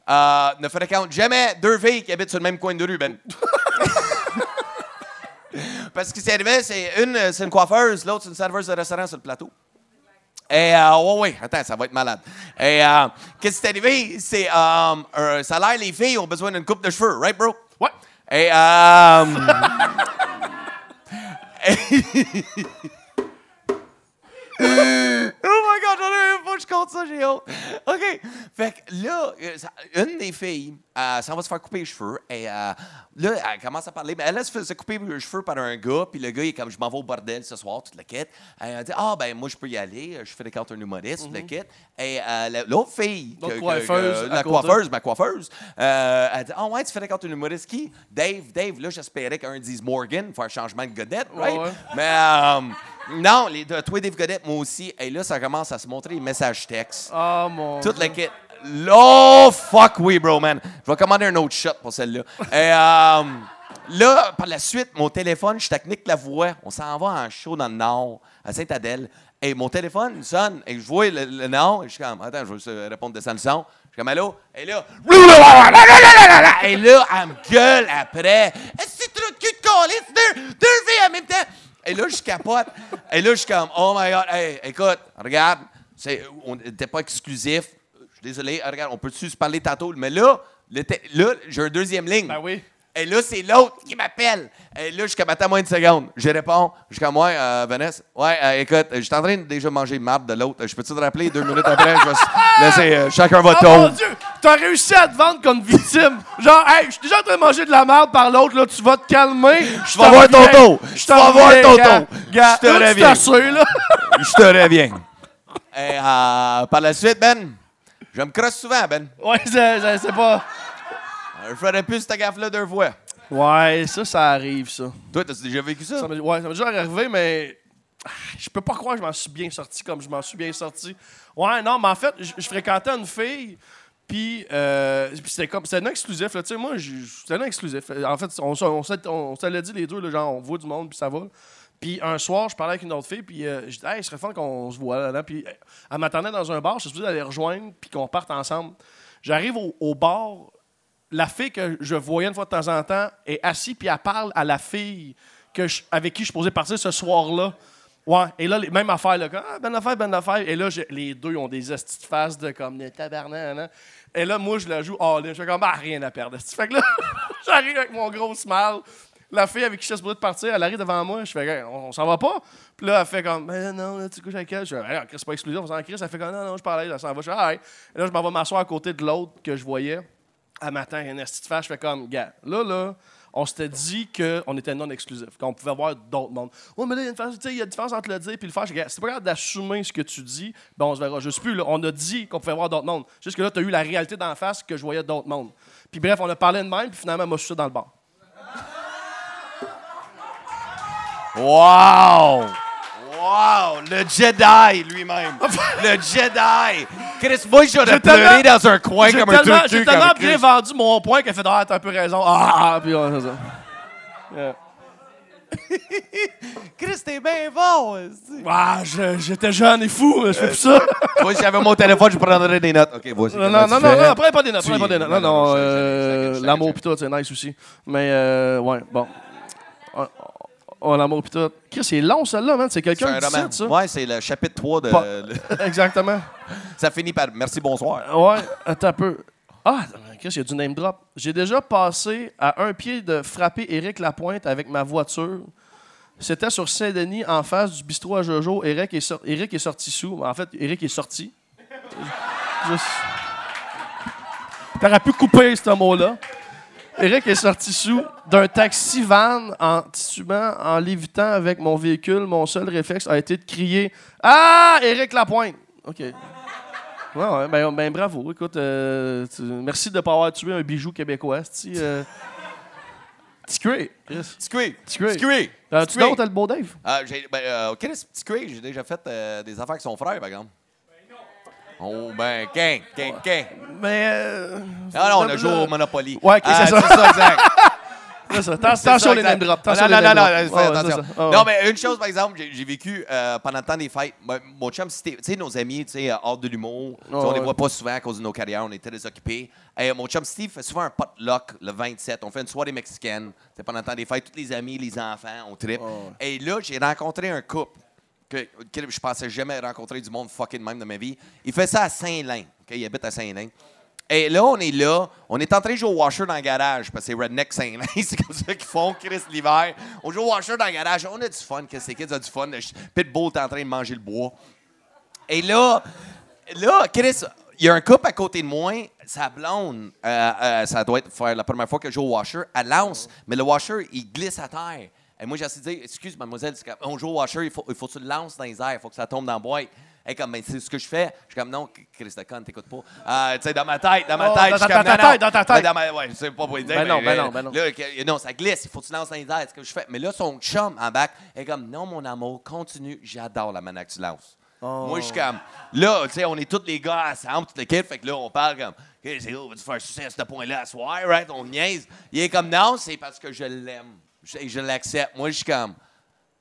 Euh, ne fréquente jamais deux filles qui habitent sur le même coin de rue, Ben. Parce que ce qui est arrivé, c'est une, c'est une coiffeuse, l'autre, c'est une serveuse de restaurant sur le plateau. Et, euh, ouais, ouais, attends, ça va être malade. Et, euh, qu'est-ce qui est arrivé? C'est, euh, un salaire, les filles ont besoin d'une coupe de cheveux, right, bro? Ouais. Et, euh, Oh my god, j'en ai même pas, je compte ça, j'ai honte. OK. Fait que là, euh, ça- une des filles, euh, s'en va se faire couper les cheveux. Et euh, là, elle commence à parler. Mais elle, elle se couper les cheveux par un gars. Puis le gars, il est comme, je m'en vais au bordel ce soir, toute la quête. Elle dit, ah, ben, moi, je peux y aller. Je fais des cartes un humoriste, toute la quête. Et euh, la- l'autre fille, que- coiffeuse que- la coiffeuse, ma coiffeuse, euh, elle dit, ah, ouais, tu fais des cartes un humoriste qui? Dave, Dave, là, j'espérais qu'un dise Morgan, faire changement de godette, right? Ouais, ouais. Mais euh, non, les deux, toi, Dave Godette, moi aussi. Et là, ça commence à se montrer les messages textes. Oh mon. Toute la kit. Oh, fuck oui, bro, man. Je vais commander un autre shot pour celle-là. Et euh, là, par la suite, mon téléphone, je technique la voix. On s'en va en show dans le Nord, à Sainte-Adèle. Et mon téléphone sonne. Et je vois le, le nom. Et je suis comme, attends, je vais juste répondre de le son. Je suis comme, allô? Et là, et là, elle me gueule après. Est-ce que trop de calice? Deux, filles en même temps? Et là, je capote. Et là, je suis comme, oh my God, hey, écoute, regarde, on n'était pas exclusif. Je suis désolé, regarde, on peut-tu parler tantôt? Mais là, là j'ai un deuxième ligne. Ben oui. Et là, c'est l'autre qui m'appelle. Et là, je suis comme, attends-moi une seconde. Je réponds. Je suis comme, ouais, euh, Vanessa. Ouais, euh, écoute, je suis en train de déjà manger de marde de l'autre. Je peux-tu te rappeler deux minutes après? Je vais laisser euh, chacun votre Oh mon. Dieu! T'as réussi à te vendre comme victime. Genre, hey, je suis déjà en train de manger de la merde par l'autre, là, tu vas te calmer. Je vas voir ton tour. Je vas voir ton tour. Je te reviens. Je te reviens. Et euh, par la suite, Ben, je me crosse souvent, Ben. Ouais, c'est- c'est pas. Euh, Je ferais plus cette gaffe-là deux fois. Ouais, ça, ça arrive, ça. Toi, t'as déjà vécu ça? Ça m'est ouais, ça m'est déjà arrivé, mais ah, je peux pas croire que je m'en suis bien sorti comme je m'en suis bien sorti. Ouais, non, mais en fait, je, je fréquentais une fille, puis euh, puis c'était comme c'était non exclusif. là, Tu sais, moi, je- c'était non exclusif. En fait, on, se- on, s'est- on, se l'a dit les deux, là, genre, on voit du monde, puis ça va. Puis un soir, je parlais avec une autre fille, puis euh, je dis, hey, ce serait fun qu'on se voit là. Puis euh, elle m'attendait dans un bar, je suis supposé aller rejoindre, puis qu'on parte ensemble. J'arrive au, au bar, la fille que je voyais une fois de temps en temps est assise, puis elle parle à la fille que avec qui je suis supposé partir ce soir-là. Ouais, et là, les, même affaire, là, comme, ah, bonne affaire, bonne affaire. Et là, les deux ont des estis de face de comme des tabarnak. hein. Et là, moi, je la joue all in. Je fais comme, ah, rien à perdre. Fait que là, j'arrive avec mon gros smile. La fille avec qui je suis de partir, elle arrive devant moi. Je fais, Hey, on, on s'en va pas? Puis là, elle fait comme, mais non, là, tu couches avec elle? Je fais, Hey, c'est pas exclusif, on s'en. Elle fait comme, non, non, je parle à elle, s'en va. Je fais, ah, ouais. Et là, je m'en vais m'asseoir à côté de l'autre que je voyais. À matin, il y a une esti de face. Je fais comme, gars, là, là, on s'était dit qu'on était non exclusif, qu'on pouvait voir d'autres mondes. Ouais, mais là, il y a une différence, entre le dire et le faire. Je dis, Gars, c'est pas grave d'assumer ce que tu dis, ben on se verra. Je sais plus, là, on a dit qu'on pouvait voir d'autres mondes. Juste que là, tu as eu la réalité d'en face que je voyais d'autres mondes. Puis bref, on a parlé de même, puis finalement, moi, je suis dans le bar. Wow! Wow! Le Jedi lui-même! le Jedi! Chris, moi, j'aurais pleuré dans un coin comme un truc j'ai tellement bien vendu mon point qu'elle fait Ah, t'as un peu raison. Ah, ah, puis ouais, c'est ça. Yeah. Chris, t'es bien bon! Ah, je- j'étais jeune et fou, je fais plus ça. Moi, si j'avais mon téléphone, je prendrais des notes. OK, voici. Non, non, non, non, prenez pas des notes, prenez pas des notes. Non, non, non, non, je- je- je- euh, je- je- je- l'amour je- pis tout, c'est nice aussi. Mais, euh, ouais, bon. Oh, l'amour pis tout. Chris, c'est long, celle-là, man. C'est quelqu'un un qui dit ça. Ouais, c'est le chapitre 3 de. Pas- Exactement. Ça finit par merci, bonsoir. Ouais, attends un peu. Ah, Chris, il y a du name drop. J'ai déjà passé à un pied de frapper Éric Lapointe avec ma voiture. C'était sur Saint-Denis, en face du bistrot à Jojo. Éric est, Éric est sorti sous. En fait, Éric est sorti. Juste- T'aurais pu couper ce mot-là. Éric est sorti sous d'un taxi van en titubant, en lévitant avec mon véhicule. Mon seul réflexe a été de crier Ah, Éric Lapointe! OK. Ouais, ouais, ben, ben bravo. Écoute, euh, tu- merci de ne pas avoir tué un bijou québécois. c'ti, Euh. Petit cuir. Squeak. As-tu Squeak. d'autres, le beau Dave? J'ai, ben, euh, Chris, j'ai déjà fait euh, des affaires avec son frère, par exemple. Oh, ben, qu'un, qu'un, qu'un. Mais. euh, Ah non, on a joué au Monopoly. Ouais, ok, c'est Ah, ça. C'est ça, exact. C'est ça. Attention les name drops. Non, non, non, non, attention. Ah, Non, mais une chose, par exemple, j'ai vécu euh, pendant le temps des fêtes. Mon- chum, tu sais, nos amis, tu sais, euh, hors de l'humour, on les voit pas souvent à cause de nos carrières, on est très occupés. Et mon chum Steve fait souvent un potluck le 27. On fait une soirée mexicaine. C'est pendant le temps des fêtes, tous les amis, les enfants, on trip. Et là, j'ai rencontré un couple que, je pensais jamais rencontrer du monde fucking même de ma vie. Il fait ça à Saint-Lin. ok? Il habite à Saint-Lin. Et là, on est là. On est en train de jouer au washer dans le garage parce que c'est Redneck Saint-Lin. c'est comme ça qu'ils font, Chris, l'hiver. On joue au washer dans le garage. On a du fun. Chris, les kids ont du fun. Pitbull est en train de manger le bois. Et là, là, Chris, il y a un couple à côté de moi, sa blonde, euh, euh, ça doit être faire la première fois que je joue au washer, elle lance, mais le washer, il glisse à terre. Et moi, j'ai de dire, excuse, mademoiselle, c'est comme, on joue au washer, il faut, il faut que tu le lances dans les airs, il faut que ça tombe dans la boîte. Et comme, ben, c'est ce que je fais. Je suis comme, non, Chris de conne, t'écoutes pas. Euh, tu sais, dans ma tête, dans ma Oh, tête, dans ta- comme, dans ta tête, dans ta tête. Ouais, je sais pas pour le dire. Ben non, mais, ben euh, non, ben non. Là, que- non, ça glisse, il faut que tu lances dans les airs, c'est ce que je fais. Mais là, son chum en bac est comme, non, mon amour, continue, j'adore la manière que tu lances. Oh. Moi, je suis comme, là, tu sais, on est tous les gars ensemble, toute l'équipe, fait que là, on parle comme, OK, c'est où, vas-tu faire succès à ce point-là à soir, right? On niaise. Il est comme, non, c'est parce que je l'aime. Je, je l'accepte. Moi, je suis comme,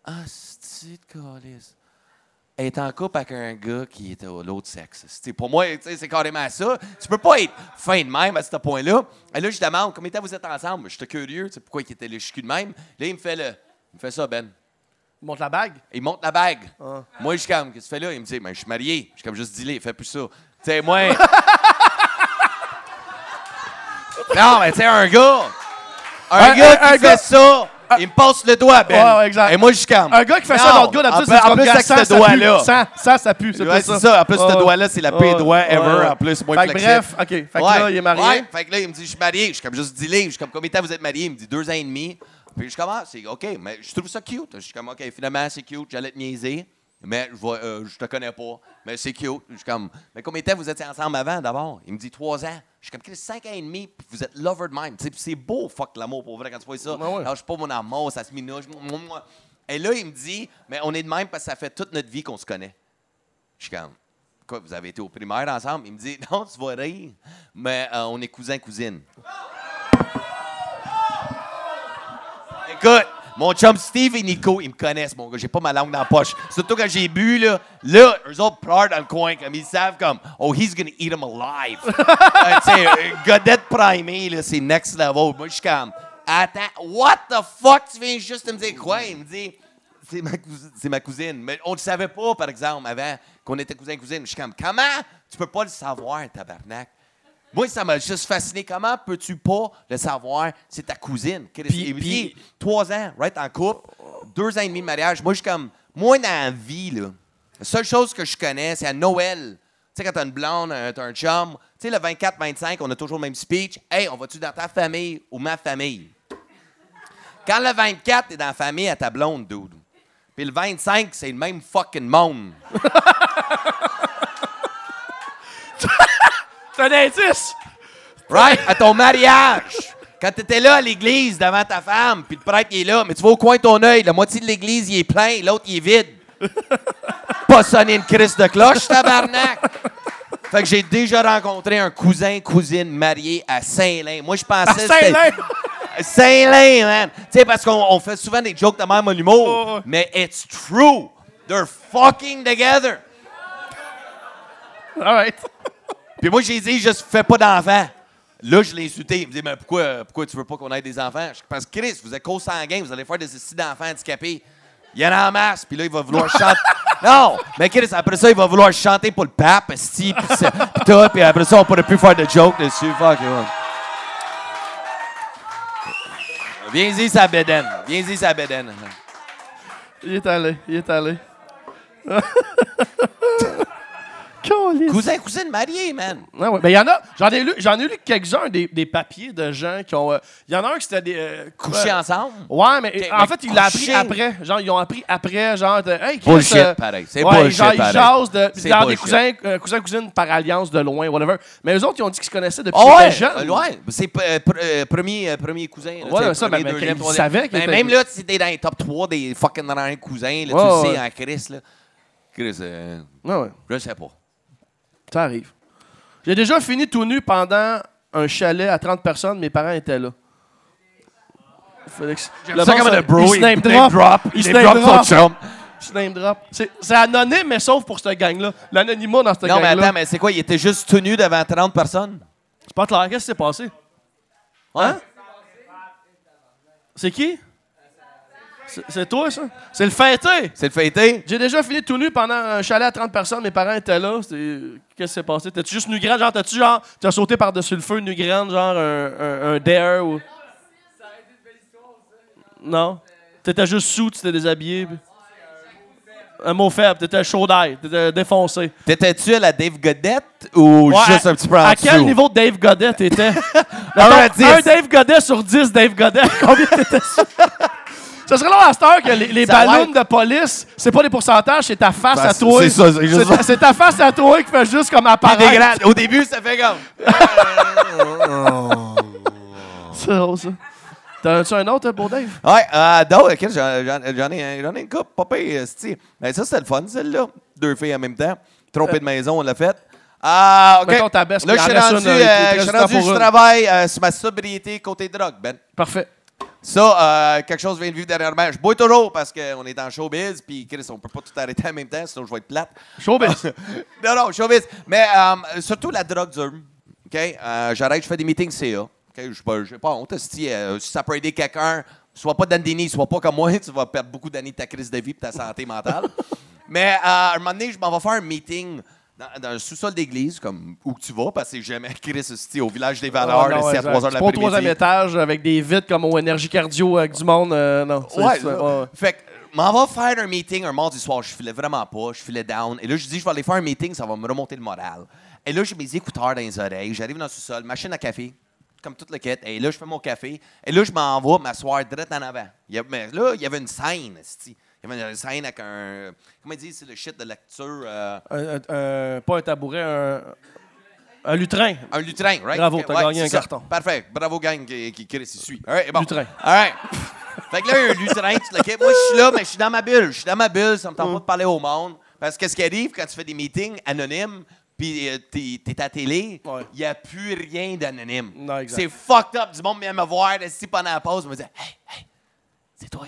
ah, c'est de calice. Elle est en couple avec un gars qui est à l'autre sexe. Pour moi, c'est carrément ça. Tu peux pas être fin de même à ce point-là. Et là, je demande, combien de temps vous êtes ensemble? J'étais curieux, tu sais, pourquoi il était le cul de même? Là, il me fait le, il me fait ça, Ben. Il monte la bague? Il monte la bague. Ah. Moi, je suis comme, qu'est-ce que tu fais là? Il me dit, ben, je suis marié. Je suis comme, juste dis-le, fais plus ça. Tu sais, moi. non, mais tu sais, un gars. Un, Un- gars un- qui un fait gars- ça, il me passe le doigt, Ben. Ouais, ouais, exact. Et moi, je suis comme. Un gars qui fait ça non, dans l'autre gars, en d'habitude, plus- c'est En comme plus, gars, avec ça, ce ça pue. doigt-là. Ça, ça, ça pue. Ouais, c'est ça. En plus, ce Ouais. doigt-là, c'est la pire Ouais. doigt ever. Ouais. En plus, moins Fait que flexible. bref, OK. Fait que là, il est marié. Ouais. Fait que là, il me dit, je suis marié. Je suis comme, juste dis-le. Je suis comme, combien de temps vous êtes marié? Il me dit, deux ans et demi. Puis je commence, c'est OK, mais je trouve ça cute. Je suis comme, OK, finalement, c'est cute. J'allais te niaiser. Mais je, vois, euh, je te connais pas. Mais c'est cute. Je suis comme, mais combien de temps vous étiez ensemble avant d'abord? Il me dit trois ans. Je suis comme, Chris, cinq ans et demi, puis vous êtes lover de même. C'est beau, fuck l'amour, pour vrai, quand tu vois ça. Ouais, ouais. Alors, je suis pas mon amour, ça se minouche. Et là, il me dit, mais on est de même parce que ça fait toute notre vie qu'on se connaît. Je suis comme, quoi, vous avez été au primaire ensemble? Il me dit, non, tu vas rire, mais euh, on est cousin-cousine. Écoute, mon chum Steve et Nico, ils me connaissent, mon gars. J'ai pas ma langue dans la poche. Surtout quand j'ai bu, là. Là, eux autres pleurent dans le coin, comme ils savent, comme, oh, he's gonna eat him alive. Euh, tu sais, euh, Godette primé, là, c'est next level. Moi, je suis comme, attends, what the fuck, tu viens juste de me dire quoi? Il me dit, c'est ma, c'est ma cousine. Mais on ne savait pas, par exemple, avant qu'on était cousin-cousine. Je suis comme, comment? Tu peux pas le savoir, tabarnak? Moi, ça m'a juste fasciné. Comment peux-tu pas le savoir? C'est ta cousine. Puis- puis- trois ans, right, en couple, deux ans et demi de mariage. Moi, je suis comme, moi, dans la vie, là, la seule chose que je connais, c'est à Noël. Tu sais, quand t'as une blonde, t'as un chum, tu sais, le 24-25, on a toujours le même speech. Hey, on va-tu dans ta famille ou ma famille? Quand le 24, t'es dans la famille à ta blonde, dude. Puis le 25, c'est le même fucking monde. C'est un indice. Right? À ton mariage. Quand tu étais là à l'église devant ta femme, puis le prêtre il est là, mais tu vas au coin de ton œil, la moitié de l'église il est plein, l'autre il est vide. Pas sonner une crise de cloche, tabarnak! Fait que j'ai déjà rencontré un cousin, cousine marié à Saint-Lin. Moi, je pensais. À Saint-Lin? Saint-Lin, man! Tu sais, parce qu'on on fait souvent des jokes de même en humour, Oh, mais it's true. They're fucking together. All right. Puis moi, j'ai dit, je fais pas d'enfants. Là, je l'ai insulté. Il me dit, mais pourquoi, pourquoi tu veux pas qu'on ait des enfants? Je que Chris, vous êtes co-sanguin, vous allez faire des essais d'enfants handicapés. Il y en a en masse, puis là, il va vouloir chanter. Non! Mais Chris, après ça, il va vouloir chanter pour le pape, esti, puis tout, puis après ça, on pourrait plus faire de jokes dessus. Fuck you. Viens-y, sa bédaine. Viens-y, sa bédaine. Il est allé, il est allé. Cousin, cousine mariée, man. Ouais, ouais. Ben, il y en a, j'en ai lu, j'en ai lu quelques-uns des, des papiers de gens qui ont. euh, Il y en a un qui c'était des. euh, euh, ensemble? Ouais, mais en mais fait, il l'a appris après. Genre, ils ont appris après, genre, de, hey, Bullshit, euh, pareil. C'est ouais, bullshit, genre, ils pareil. jasent de, C'est genre, des cousins, euh, cousins, cousines par alliance de loin, whatever. Mais eux autres, ils ont dit qu'ils se connaissaient depuis Oh qu'ils ouais, étaient jeunes. euh, ouais. C'est euh, pr- euh, premier, euh, premier cousin. là, Ouais, ça, mais- ils savaient Même là, si t'es dans les top 3 des fucking cousins, tu sais, en Chris, là. Chris, euh, Ouais, ouais. je sais pas. Ça arrive. J'ai déjà fini tout nu pendant un chalet à 30 personnes. Mes parents étaient là. Félix. Le ça bon, comme le bro, il name drop. drop, Il name drop son drop. chum. Il se name drop. C'est anonyme, mais sauf pour cette gang-là. L'anonymat dans cette Non, mais gang-là. attends, mais c'est quoi? Il était juste tenu devant 30 personnes? C'est pas clair. Qu'est-ce qui s'est passé? Hein? C'est qui? C'est- toi, ça? C'est le fêté! C'est le fêté? J'ai déjà fini tout nu pendant un chalet à 30 personnes. Mes parents étaient là. Qu'est-ce qui s'est passé? T'as-tu juste nu grande? Genre, t'as-tu genre. T'as sauté par-dessus le feu nu grande, genre un, un, un dare ou? Non? T'étais juste sous, tu t'es déshabillé. puis- Un mot faible, t'étais chaud d'ail, t'étais défoncé. T'étais-tu à la Dave Godette ou Ouais, juste à- un petit peu en À quel niveau de Dave Godet t'étais? Un à Mettons, 10. Un Dave Godet sur 10 Dave Godet. Combien t'étais Ça serait long à cette heure que les, les Ça ballons de police, c'est pas des pourcentages, c'est ta face Ben, à toi. c'est ça, c'est juste C'est ça. ta- C'est ta face à toi qui fait juste comme Puis apparaître. Au début, ça fait comme. C'est drôle, ça. T'as-tu un autre, beau Dave? Ouais, euh, donc, ok, j'en j'en- j'en ai, j'en ai une coupe, pas pire, esti. Mais ça, c'était le fun, celle-là. Deux filles en même temps. Trompé de maison, on l'a fait. Ah, OK. Mettons ta baisse, Là, je suis en rendu, une, euh, il te euh, je reste suis du temps rendu, pour je une. travaille euh, sur ma sobriété côté drogue, Ben. Parfait. Ça, euh, quelque chose vient de vivre dernièrement. Je bois toujours parce qu'on est dans showbiz, puis Chris, on peut pas tout arrêter en même temps, sinon je vais être plate. Showbiz? non, non, showbiz. Mais euh, surtout la drogue dure. OK? Euh, J'arrête, je fais des meetings CA. OK? Je n'ai pas honte. Si, si ça peut aider quelqu'un, sois pas Dandini, sois pas comme moi, tu vas perdre beaucoup d'années de ta crise de vie et ta santé mentale. Mais euh, à un moment donné, je m'en vais faire un meeting dans, dans un sous-sol d'église, comme où tu vas, parce que jamais esti, au village des valeurs, Ah, non, ici à exact. 3 h de C'est pas au troisième l'après-midi. étage avec des vitres comme au énergie cardio avec du monde. euh, non. Ouais, ça. Fait que, m'en va faire un meeting un mardi soir. Je filais vraiment pas. Je filais down. Et là, je dis, je vais aller faire un meeting, ça va me remonter le moral. Et là, j'ai mes écouteurs dans les oreilles. J'arrive dans le sous-sol, machine à café, comme toute le kit. Et là, je fais mon café. Et là, je m'en vais m'asseoir direct en avant. Il y a- mais là, il y avait une scène, esti. Il y avait une scène avec un. Comment ils disent, c'est le shit de lecture. euh, Un- un- un- pas un tabouret, un, un lutrin. un lutrin, right? Bravo, t'as gagné c'est un ça. carton. Parfait. Bravo, gang qui, qui, qui suit. All right, bon. Lutrin. All right. fait que là, il y a un lutrin, tu le Moi, je suis là, mais je suis dans ma bulle. Je suis dans ma bulle, ça me tente pas de parler au monde. Parce que ce qui arrive quand tu fais des meetings anonymes, puis euh, t'es t'es à la télé, il Ouais. n'y a plus rien d'anonyme. C'est fucked up. Du monde vient me voir, si pendant la pause, me dit Hey, hey, c'est toi.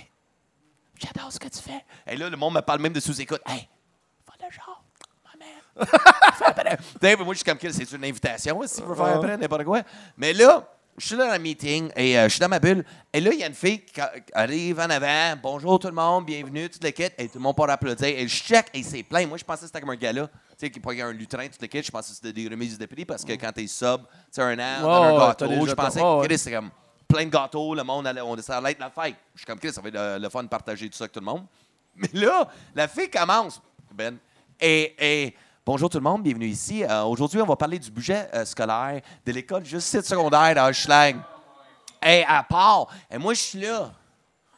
J'adore ce que tu fais. Et là, le monde me parle même de sous-écoute. Hey, va le genre, ma mère. Fais après. Tu sais, moi, je suis comme, c'est une invitation, si tu veux faire Ouais. après, n'importe quoi. Mais là, je suis là dans le meeting et euh, je suis dans ma bulle. Et là, il y a une fille qui arrive en avant. Bonjour tout le monde, bienvenue, toute l'équipe. Et tout le monde part applaudir. Et je check et c'est plein. Moi, je pensais que c'était comme un gala. Tu sais, qui prenait un lutrin, toute l'équipe. Je pensais que c'était des remises de prix parce que quand t'es sub, tu sais, un an, Ouais, un ouais, gâteau. Je pensais Ouais, que ouais. Chris, c'est comme plein de gâteaux, le monde allait, on, ça allait être la fête. Je suis comme Chris, ça va être le, fun de partager tout ça avec tout le monde. Mais là, la fille commence, Ben, et, et bonjour tout le monde, bienvenue ici. Euh, Aujourd'hui, on va parler du budget euh, scolaire de l'école juste secondaire à Hochelag. Et elle part, et moi je suis là.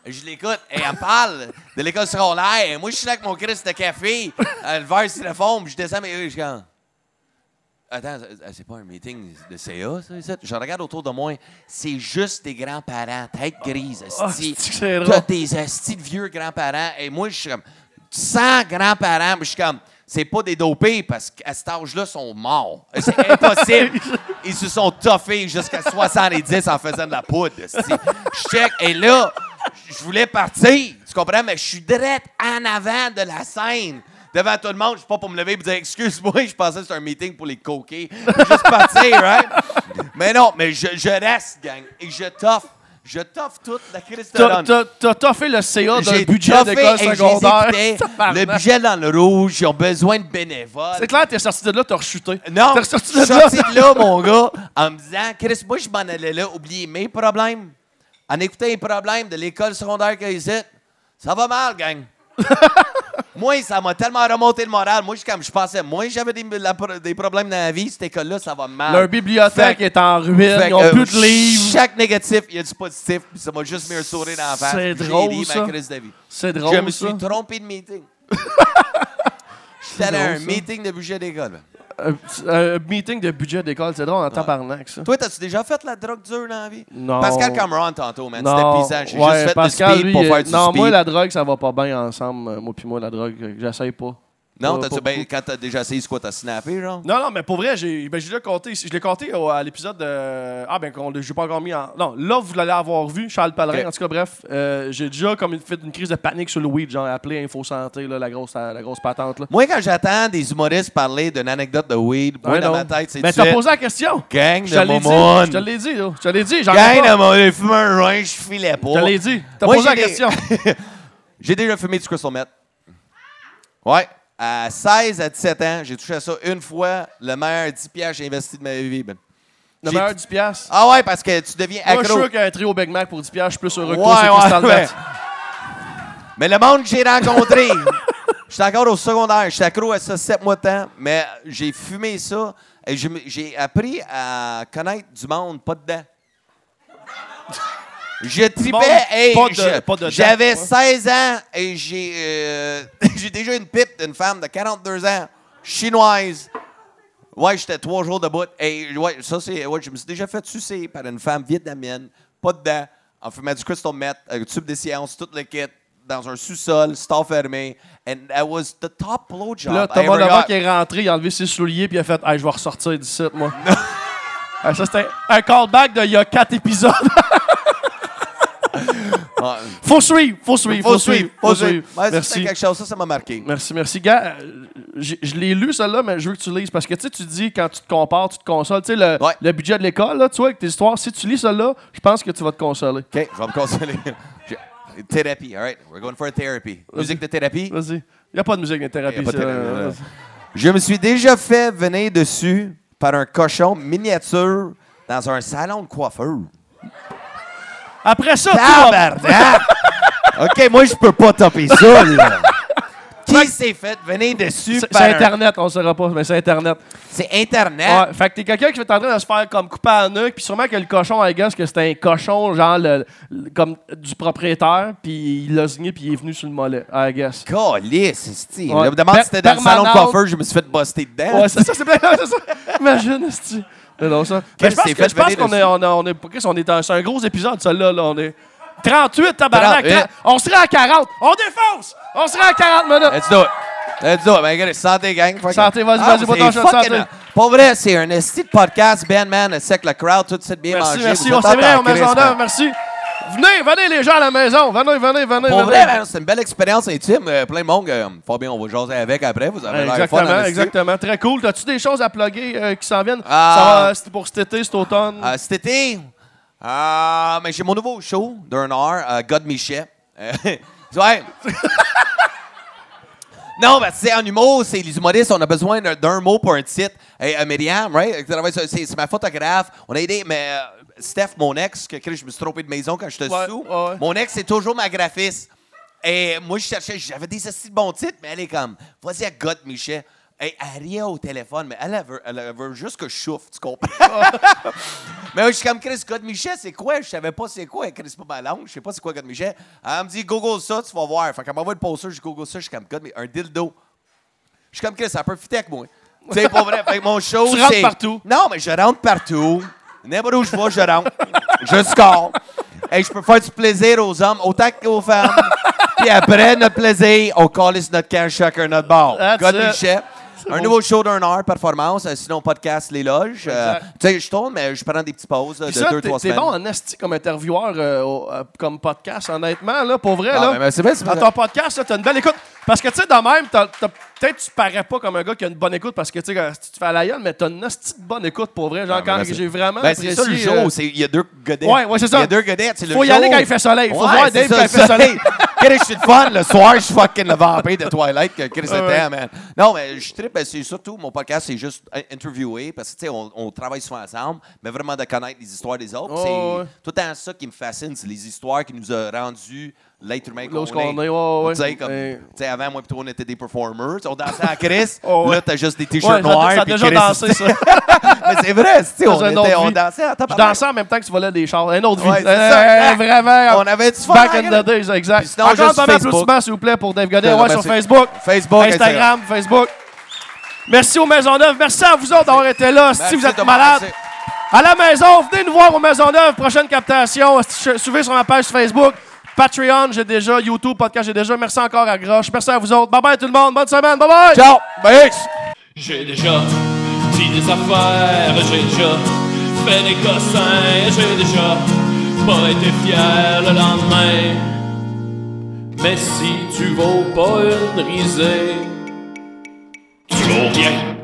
Je l'écoute, et elle parle de l'école secondaire, et moi je suis là avec mon Chris de café, euh, le verre styrofoam, je descends, mais je suis. Attends, c'est- c'est pas un meeting de CA, ça, ici? Je regarde autour de moi, c'est juste des grands-parents, tête grise, Ah, c'est-tu que c'est T'as des esti de vieux grands-parents, et moi, je suis comme 100 grands-parents, je suis comme, c'est pas des dopés, parce qu'à cet âge-là, ils sont morts. C'est impossible. Ils se sont toffés jusqu'à 70 en faisant de la poudre. Je check, et là, je voulais partir, tu comprends, mais je suis direct en avant de la scène devant tout le monde, je suis pas pour me lever et dire excuse-moi, je pensais que c'était un meeting pour les coquets. Juste partir, right? Mais non, mais je, je reste, gang, et je toffe. Je toffe toute la crise de T'as- toffé le CA d'un J'ai budget d'école secondaire. Le budget dans le rouge, ils ont besoin de bénévoles. C'est clair, t'es sorti de là, t'as rechuté. Non, T'es je sorti suis de sorti de là, mon gars, en me disant, Chris, moi, je m'en allais là, oublier mes problèmes. en écoutant les problèmes de l'école secondaire qu'ils ici, ça va mal, gang. Moi, ça m'a tellement remonté le moral. Moi, je, comme je pensais, moi, j'avais des, la- des problèmes dans la vie. Cette école-là, ça va mal. Leur bibliothèque est en ruine, ils n'ont euh, plus de livres. Chaque négatif, il y a du positif. Puis ça m'a juste mis un sourire dans la face. C'est drôle, ri ça. ma crise de vie. C'est drôle, je me ça. suis trompé de meeting. J'étais à un meeting de budget d'école. Un, un meeting de budget d'école, c'est drôle en tabarnak, ça. Toi, t'as-tu déjà fait la drogue dure dans la vie? Non. Pascal Cameron, tantôt, man. Non, C'était pisant. J'ai ouais, juste fait Pascal, du speed lui, pour faire du Non, speed. moi, la drogue, ça va pas bien ensemble. Moi puis moi, la drogue, j'essaye pas. Non, Pas- t'as-tu pas ben, quand t'as déjà essayé ce quoi, t'as snappé, genre? Non, non, mais pour vrai, j'ai ben, j'ai déjà compté. Je l'ai compté au- à l'épisode de. Ah, ben, qu'on- j'ai pas encore mis en. Non, là, vous l'allez avoir vu, Charles Pellerin. Ok. En tout cas, bref, euh, j'ai déjà comme une, fait une crise de panique sur le weed, genre appelé Info Santé, là, la, grosse, la grosse patente. Là. Moi, quand j'attends des humoristes parler d'une anecdote de weed, moi, Ouais, dans non. ma tête, c'est Mais tout t'as suite, posé la question. Gang Je te de l'ai dit. Je te l'ai dit, là. Je te l'ai dit. J'en ai Gang pas. de momone. J'ai fumé un joint, je filais pas. Je te l'ai dit. T'as Moi, posé la j'ai des- question. J'ai déjà fumé du crystal meth. Ouais. À 16 à 17 ans, j'ai touché à ça une fois. Le meilleur 10 piastres que j'ai investi de ma vie. man. Le meilleur 10 piastres? Ah ouais, parce que tu deviens Moi, je suis accro. sûr qu'un trio Big Mac pour 10 piastres, je suis plus heureux que Ouais, toi, ouais, Crystal ouais. Meth. Mais le monde que j'ai rencontré, j'étais encore au secondaire, j'étais accro à ça 7 mois de temps, mais j'ai fumé ça et j'ai appris à connaître du monde pas dedans. Je tripais de- dedans, j'avais ouais. 16 ans et j'ai euh, j'ai déjà une pipe d'une femme de 42 ans, chinoise. Ouais, j'étais trois jours debout. Et ouais, ça, c'est. Ouais, je me suis déjà fait sucer par une femme vietnamienne, pas dedans, en fumant du crystal meth, un tube de science, tout le kit, dans un sous-sol, store fermé. And that was the top blowjob. Là, I Thomas ever Levac got. est rentré, il a enlevé ses souliers, puis il a fait Hey, je vais ressortir d'ici, moi. Ah, ça, c'était un callback d'il y a quatre épisodes. Ah, faut suivre, faut suivre, faut suivre, faut suivre. Ouais, ça, Merci. quelque chose, ça, ça m'a marqué. Merci, merci. Gars, euh, je l'ai lu, celle-là, mais je veux que tu lises. Parce que tu dis, quand tu te compares, tu te consoles. Tu sais, le, Ouais. le budget de l'école, là, tu vois, avec tes histoires, si tu lis celle-là, je pense que tu vas te consoler. OK, je vais me consoler. Thérapie, all right? We're going for a therapy. Musique de thérapie? Vas-y. Il n'y a pas de musique de thérapie. De thérapie, Euh. Je me suis déjà fait venir dessus par un cochon miniature dans un salon de coiffeur. Après ça, Tabarnak! OK, moi, je peux pas topper ça, là. Qui s'est fait venir dessus c'est par Internet, on ne saura pas, mais c'est Internet. C'est Internet. Ouais, fait que t'es quelqu'un qui est en train de se faire comme couper à nuque, puis sûrement que le cochon, I guess, que c'était un cochon, genre, le- le- comme du propriétaire, puis il l'a signé, puis il est venu sur le mollet, I guess. Calice, c'est Ouais. Me demande si c'était dans le salon de permanente. coiffeur, je me suis fait buster dedans. Ouais, c'est ça, c'est bien, c'est ça. Imagine, Non, ça. Je pense que que- c'est je pense fait qu'on est, on, a- on est, on c'est un gros épisode, celui-là, là, on est 38, tabarnak, 38. 30. on serait à 40, on défonce, on serait à 40 minutes. Let's do it. Let's do it. Ben, regardez, santé, gang. Santé, vas-y, Ah, vas-y, bois c'est ton shot, santé. Pour vrai, c'est un esti de podcast, Ben Man, le sec, le crowd, tout c'est bien Merci, mangé. merci, on êtes c'est vrai, on met en œuvre, merci. Venez, venez les gens à la maison, venez, venez, venez. Pour venez. vrai, man, c'est une belle expérience intime. Euh, plein de monde. euh, Fabien, on va jaser avec après. Vous avez l'air fun. Exactement, esti. exactement. Très cool. T'as-tu des choses à plugger euh, qui s'en viennent? Ah. Ça va, pour cet été, cet automne? Euh, cet été, euh, mais j'ai mon nouveau show d'un heure, euh, God Michet. Euh, ouais. non, ben, c'est en humour, c'est les humoristes, on a besoin d'un- d'un mot pour un titre. Et euh, Myriam, right? qui travaille sur- C'est c'est ma photographe. On a aidé, mais euh, Steph, mon ex, que que je me suis trompé de maison quand j'étais Ouais, sous. ouais. Mon ex, c'est toujours ma graphiste. Et moi, je cherchais, j'avais des assez bons titres, mais elle est comme, vas-y à God Michet. Et elle riait au téléphone, mais elle, elle veut, elle veut juste que je chauffe, tu comprends? mais moi, je suis comme, Chris, God Michet, c'est quoi? Je savais pas c'est quoi. Chris, c'est pas ma langue, je sais pas c'est quoi God Michet. Elle me dit, Google ça, tu vas voir. Fait qu'elle m'envoie le poster, je Google ça, je suis comme, God, mais un dildo. Je suis comme, Chris, ça peut fitter avec moi. Sais, pas vrai. Fait que mon show, Tu rentres c'est- partout. Non, mais je rentre partout. N'importe où je vais, je rentre. je score. Et je peux faire du plaisir aux hommes autant qu'aux femmes. Puis après notre plaisir, on calisse notre camp chacun notre bord. God it. Michet. Un nouveau show d'un heure, performance. euh, Sinon, podcast Les Loges. Euh, tu sais, je tourne, mais je prends des petites pauses euh, Puis de ça, deux, t'es trois t'es semaines. bon en comme intervieweur, euh, au- euh, comme podcast, honnêtement, là, pour vrai, là. mais- c'est vrai, c'est Dans ton podcast, t'as une belle écoute. Parce que, tu sais, de même, t'as peut-être tu parais pas comme un gars qui a une bonne écoute parce que tu sais, tu te fais à la gueule, mais t'as une de bonne écoute pour vrai. Genre, Ah, quand j'ai vraiment. Ben, c'est ça le show. euh, c'est- Il y a deux godettes. Ouais, ouais, c'est ça. Il y a deux godettes. Faut y aller show. quand il fait soleil. Faut voir Dave quand il fait soleil. Chris, je suis de fun. Le soir, je suis fucking le vampire de Twilight que Chris était, man. Non, mais je tripe. ben, C'est surtout, mon podcast, c'est juste interviewer parce que, tu sais, on, on travaille souvent ensemble, mais vraiment de connaître les histoires des autres. C'est ouais. tout le temps ça qui me fascine, c'est les histoires qui nous ont rendu l'être humain qu'on qu'on est. ouais, ouais. Tu sais, comme, sais, avant, moi, plutôt, on était des performers. On dansait à Chris. Oh, ouais. Là, t'as juste des t-shirts ça- noirs. ça a déjà Chris- dansé, ça. mais c'est vrai, tu sais, on, était- on dansait à Je dansais en même temps que tu volais des chars. Une autre vie. Ouais, c'est Euh, ça. Vraiment. On avait du fun. Back hein, in the days, exact. Puis sinon, Encore juste un d'applaudissements, s'il vous plaît, pour Dave Godet. Ouais, sur. Facebook, Facebook, Instagram, Facebook. Merci aux Maisonneuve. Merci à vous autres d'avoir été là. Si vous êtes de malades, m'embrasser. à la maison, venez nous voir aux Maisonneuve. Prochaine captation. Suivez sur ma page Facebook. Patreon, j'ai déjà. YouTube, podcast, j'ai déjà. Merci encore à Groche. Merci à vous autres. Bye bye tout le monde. Bonne semaine. Bye bye. Ciao. Bye. J'ai déjà dit des affaires, j'ai déjà fait des cossins, j'ai déjà pas été fier le lendemain. Mais si tu vaux pas une risée, tu vaux rien.